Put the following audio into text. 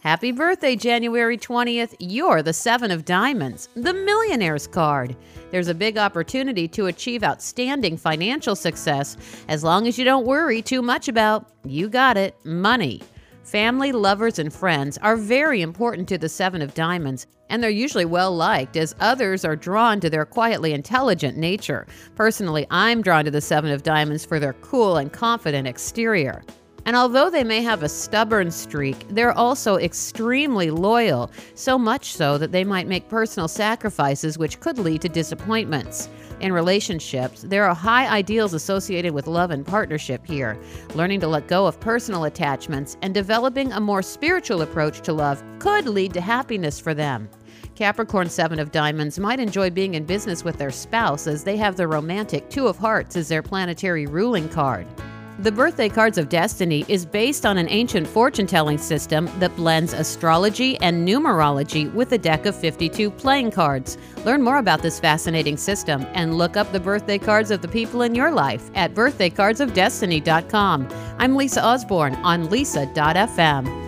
Happy birthday, January 20th. You're the Seven of Diamonds, the Millionaire's card. There's a big opportunity to achieve outstanding financial success as long as you don't worry too much about, you got it, money. Family, lovers, and friends are very important to the Seven of Diamonds, and they're usually well liked as others are drawn to their quietly intelligent nature. Personally, I'm drawn to the Seven of Diamonds for their cool and confident exterior. And although they may have a stubborn streak, they're also extremely loyal, so much so that they might make personal sacrifices which could lead to disappointments. In relationships, there are high ideals associated with love and partnership here. Learning to let go of personal attachments and developing a more spiritual approach to love could lead to happiness for them. Capricorn 7 of Diamonds might enjoy being in business with their spouse as they have the romantic Two of Hearts as their planetary ruling card. The Birthday Cards of Destiny is based on an ancient fortune telling system that blends astrology and numerology with a deck of 52 playing cards. Learn more about this fascinating system and look up the birthday cards of the people in your life at birthdaycardsofdestiny.com. I'm Lisa Osborne on lisa.fm.